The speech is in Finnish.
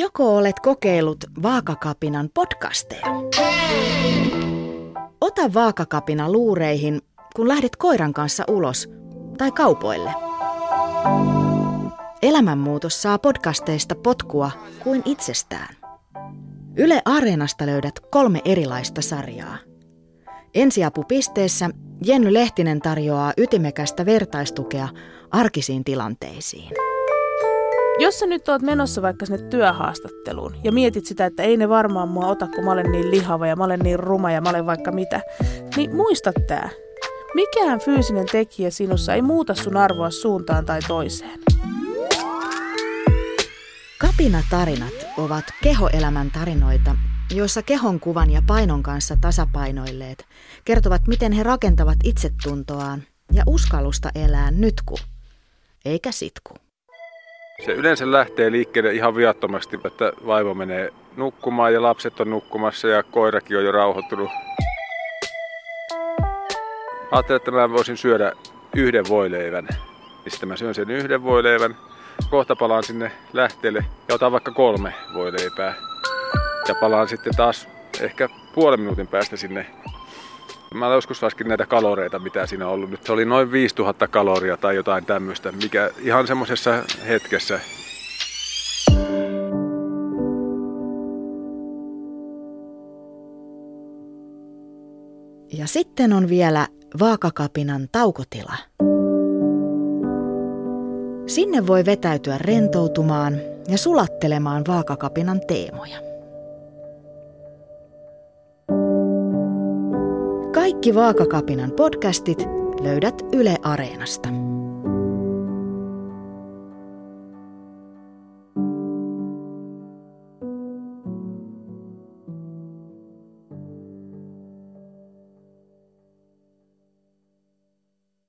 Joko olet kokeillut Vaakakapinan podcasteja? Ota Vaakakapina luureihin, kun lähdet koiran kanssa ulos tai kaupoille. Elämänmuutos saa podcasteista potkua kuin itsestään. Yle Areenasta löydät kolme erilaista sarjaa. Ensiapupisteessä Jenny Lehtinen tarjoaa ytimekästä vertaistukea arkisiin tilanteisiin. Jos sä nyt oot menossa vaikka sinne työhaastatteluun ja mietit sitä, että ei ne varmaan mua ota, kun mä olen niin lihava ja mä olen niin ruma ja mä olen vaikka mitä, niin muista tää. Mikään fyysinen tekijä sinussa ei muuta sun arvoa suuntaan tai toiseen. Kapina-tarinat ovat kehoelämän tarinoita, joissa kehon kuvan ja painon kanssa tasapainoilleet kertovat, miten he rakentavat itsetuntoaan ja uskallusta elää nytku, eikä sitku. Se yleensä lähtee liikkeelle ihan viattomasti, että vaivo menee nukkumaan ja lapset on nukkumassa ja koirakin on jo rauhoittunut. Ajattelin, että mä voisin syödä yhden voileivän. Sitten mä syön sen yhden voileivän. Kohta palaan sinne lähteelle ja otan vaikka kolme voileipää. Ja palaan sitten taas ehkä puolen minuutin päästä sinne Mä joskus laskin näitä kaloreita, mitä siinä on ollut. Nyt se oli noin 5000 kaloria tai jotain tämmöistä, mikä ihan semmoisessa hetkessä Ja sitten on vielä vaakakapinan taukotila. Sinne voi vetäytyä rentoutumaan ja sulattelemaan vaakakapinan teemoja. Kaikki Vaakakapinan podcastit löydät Yle Areenasta.